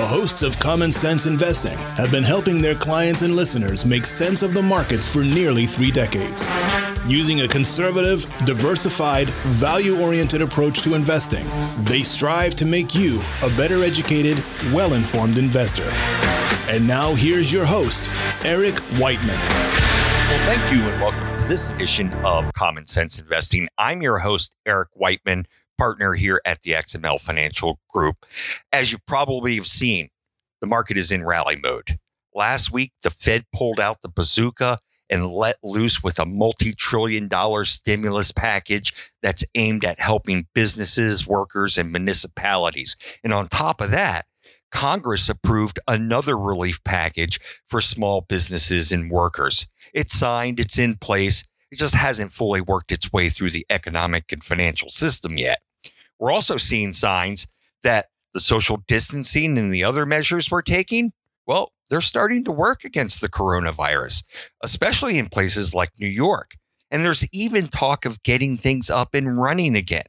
The hosts of Common Sense Investing have been helping their clients and listeners make sense of the markets for nearly three decades. Using a conservative, diversified, value oriented approach to investing, they strive to make you a better educated, well informed investor. And now here's your host, Eric Wiedman. Well, thank you and welcome to this edition of Common Sense Investing. I'm your host, Eric Wiedman partner here at the XML Financial Group. As you probably have seen, the market is in rally mode. Last week, the Fed pulled out the bazooka and let loose with a multi trillion dollar stimulus package that's aimed at helping businesses, workers, and municipalities. And on top of that, Congress approved another relief package for small businesses and workers. It's signed, it's in place. It just hasn't fully worked its way through the economic and financial system yet. We're also seeing signs that the social distancing and the other measures we're taking, well, they're starting to work against the coronavirus, especially in places like New York. And there's even talk of getting things up and running again.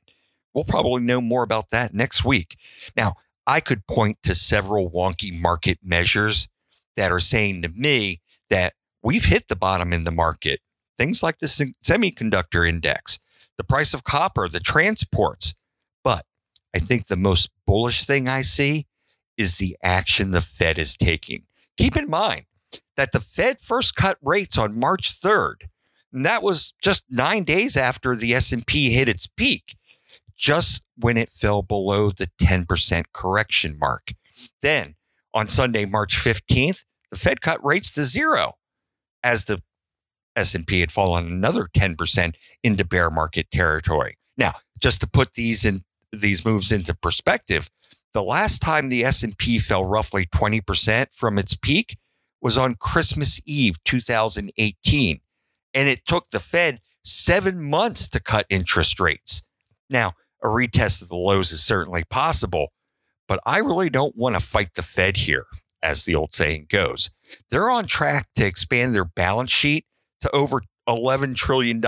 We'll probably know more about that next week. Now, I could point to several wonky market measures that are saying to me that we've hit the bottom in the market. Things like the semiconductor index, the price of copper, the transports, I think the most bullish thing I see is the action the Fed is taking. Keep in mind that the Fed first cut rates on March 3rd, and that was just 9 days after the S&P hit its peak, just when it fell below the 10% correction mark. Then, on Sunday, March 15th, the Fed cut rates to zero as the S&P had fallen another 10% into bear market territory. Now, just to put these in these moves into perspective, the last time the S&P fell roughly 20% from its peak was on Christmas Eve 2018, and it took the Fed 7 months to cut interest rates. Now, a retest of the lows is certainly possible, but I really don't want to fight the Fed here, as the old saying goes. They're on track to expand their balance sheet to over $11 trillion,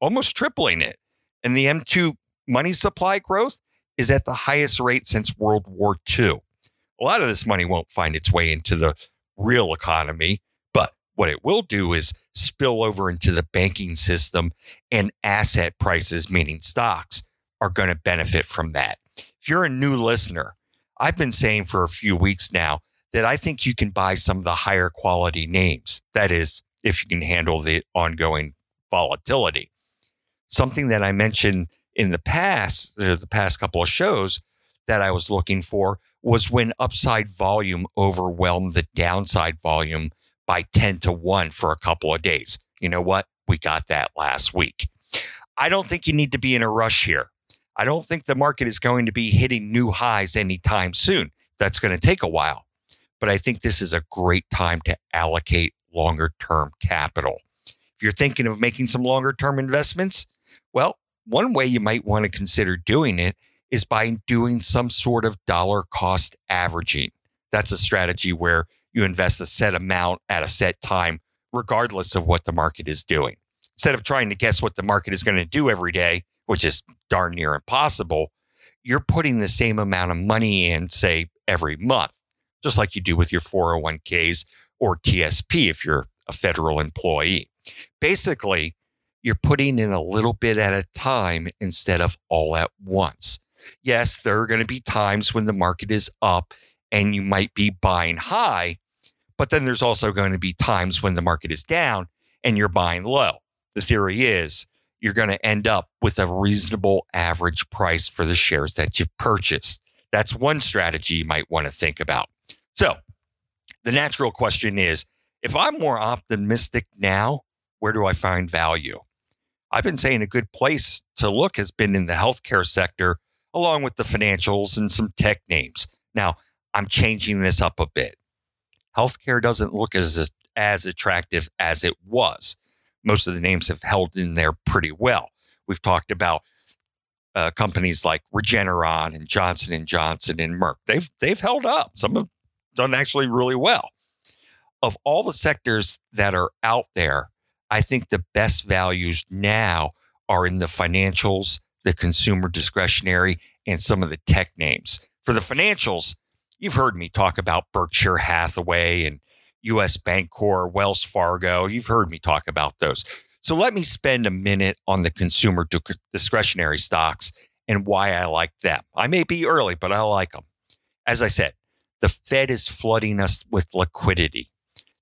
almost tripling it. And the M2 money supply growth is at the highest rate since World War II. A lot of this money won't find its way into the real economy, but what it will do is spill over into the banking system and asset prices, meaning stocks, are going to benefit from that. If you're a new listener, I've been saying for a few weeks now that I think you can buy some of the higher quality names. That is, if you can handle the ongoing volatility. Something that I mentioned in the past, the past couple of shows that I was looking for was when upside volume overwhelmed the downside volume by 10 to 1 for a couple of days. You know what? We got that last week. I don't think you need to be in a rush here. I don't think the market is going to be hitting new highs anytime soon. That's going to take a while. But I think this is a great time to allocate longer term capital. If you're thinking of making some longer term investments, well, one way you might want to consider doing it is by doing some sort of dollar cost averaging. That's a strategy where you invest a set amount at a set time, regardless of what the market is doing. Instead of trying to guess what the market is going to do every day, which is darn near impossible, you're putting the same amount of money in, say, every month, just like you do with your 401ks or TSP if you're a federal employee. Basically, you're putting in a little bit at a time instead of all at once. Yes, there are going to be times when the market is up and you might be buying high, but then there's also going to be times when the market is down and you're buying low. The theory is you're going to end up with a reasonable average price for the shares that you've purchased. That's one strategy you might want to think about. So, the natural question is if I'm more optimistic now, where do I find value? I've been saying a good place to look has been in the healthcare sector, along with the financials and some tech names. Now, I'm changing this up a bit. Healthcare doesn't look as as attractive as it was. Most of the names have held in there pretty well. We've talked about uh, companies like Regeneron and Johnson and Johnson and Merck. They've they've held up. Some have done actually really well. Of all the sectors that are out there, I think the best values now are in the financials, the consumer discretionary, and some of the tech names. For the financials, You've heard me talk about Berkshire Hathaway and US Bancorp, Wells Fargo. You've heard me talk about those. So let me spend a minute on the consumer discretionary stocks and why I like them. I may be early, but I like them. As I said, the Fed is flooding us with liquidity.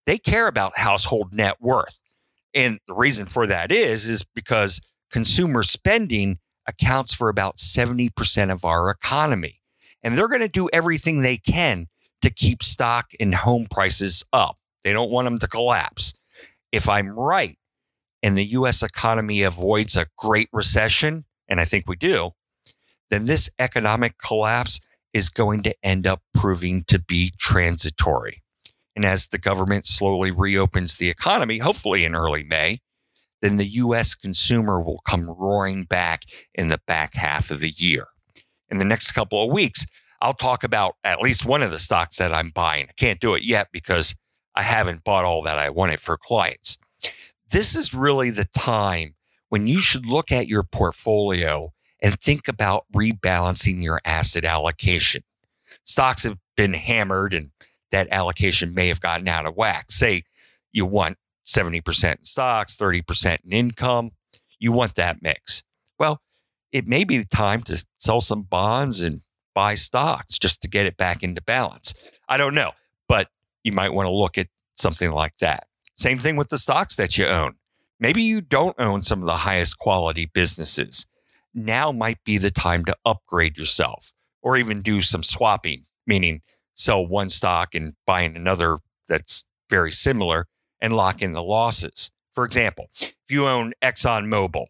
They care about household net worth. And the reason for that is is because consumer spending accounts for about 70% of our economy. And they're going to do everything they can to keep stock and home prices up. They don't want them to collapse. If I'm right and the US economy avoids a great recession, and I think we do, then this economic collapse is going to end up proving to be transitory. And as the government slowly reopens the economy, hopefully in early May, then the US consumer will come roaring back in the back half of the year. In the next couple of weeks, I'll talk about at least one of the stocks that I'm buying. I can't do it yet because I haven't bought all that I wanted for clients. This is really the time when you should look at your portfolio and think about rebalancing your asset allocation. Stocks have been hammered and that allocation may have gotten out of whack. Say you want 70% in stocks, 30% in income. You want that mix. Well, it may be the time to sell some bonds and buy stocks just to get it back into balance. I don't know, but you might want to look at something like that. Same thing with the stocks that you own. Maybe you don't own some of the highest quality businesses. Now might be the time to upgrade yourself or even do some swapping, meaning sell one stock and buying another that's very similar and lock in the losses. For example, if you own ExxonMobil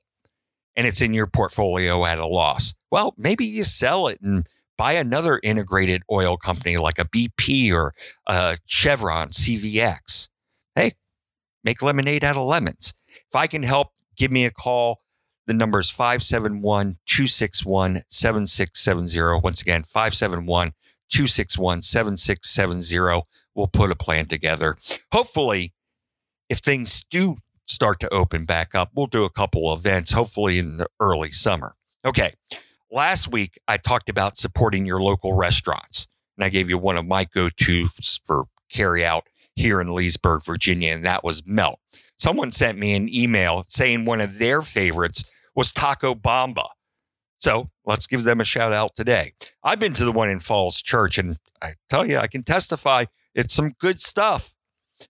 and it's in your portfolio at a loss, well, maybe you sell it and buy another integrated oil company like a BP or a Chevron CVX. Hey, make lemonade out of lemons. If I can help, give me a call. The number is 571 261 7670. Once again, 571 261 7670. We'll put a plan together. Hopefully, if things do start to open back up, we'll do a couple events, hopefully in the early summer. Okay. Last week, I talked about supporting your local restaurants, and I gave you one of my go tos for carry out here in Leesburg, Virginia, and that was Melt. Someone sent me an email saying one of their favorites was Taco Bamba. So let's give them a shout out today. I've been to the one in Falls Church, and I tell you, I can testify it's some good stuff.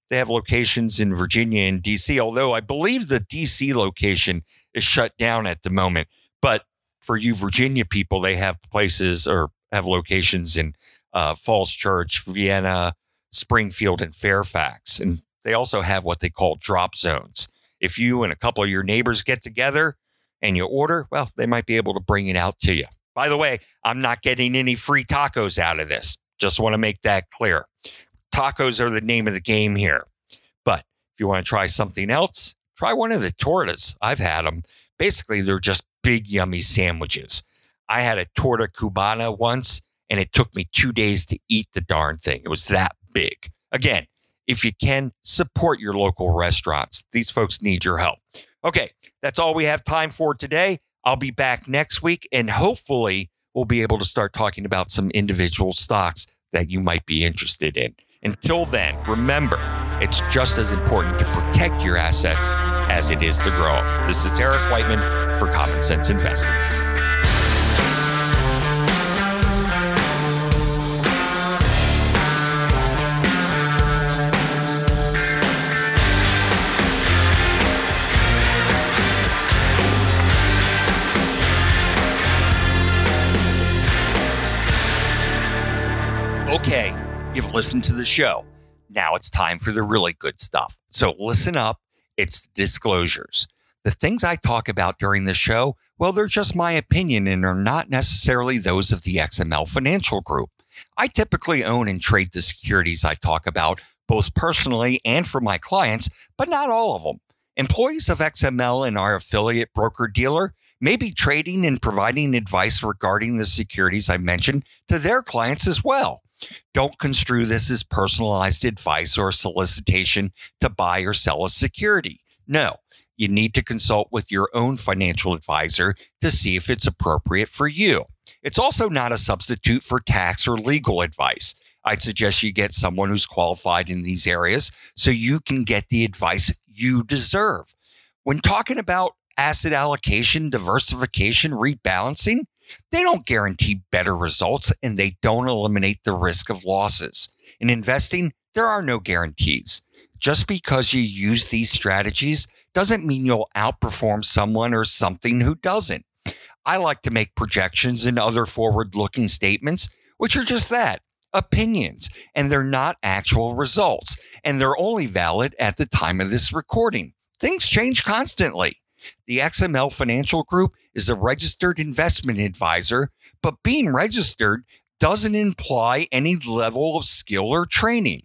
They have locations in Virginia and DC, although I believe the DC location is shut down at the moment. But for you Virginia people, they have places or have locations in uh, Falls Church, Vienna, Springfield, and Fairfax. And they also have what they call drop zones. If you and a couple of your neighbors get together and you order, well, they might be able to bring it out to you. By the way, I'm not getting any free tacos out of this. Just want to make that clear. Tacos are the name of the game here. But if you want to try something else, try one of the tortas. I've had them. Basically, they're just big, yummy sandwiches. I had a torta cubana once, and it took me two days to eat the darn thing. It was that big. Again, if you can, support your local restaurants. These folks need your help. Okay, that's all we have time for today. I'll be back next week, and hopefully, we'll be able to start talking about some individual stocks that you might be interested in. Until then, remember, it's just as important to protect your assets as it is to grow. This is Eric Wiedman for Common Sense Investing. You've listened to the show. Now it's time for the really good stuff. So listen up. It's the disclosures. The things I talk about during the show, well, they're just my opinion and are not necessarily those of the XML Financial Group. I typically own and trade the securities I talk about, both personally and for my clients, but not all of them. Employees of XML and our affiliate broker dealer may be trading and providing advice regarding the securities I mentioned to their clients as well. Don't construe this as personalized advice or solicitation to buy or sell a security. No, you need to consult with your own financial advisor to see if it's appropriate for you. It's also not a substitute for tax or legal advice. I'd suggest you get someone who's qualified in these areas so you can get the advice you deserve. When talking about asset allocation, diversification, rebalancing, they don't guarantee better results and they don't eliminate the risk of losses. In investing, there are no guarantees. Just because you use these strategies doesn't mean you'll outperform someone or something who doesn't. I like to make projections and other forward looking statements, which are just that opinions, and they're not actual results, and they're only valid at the time of this recording. Things change constantly. The XML Financial Group is a registered investment advisor, but being registered doesn't imply any level of skill or training.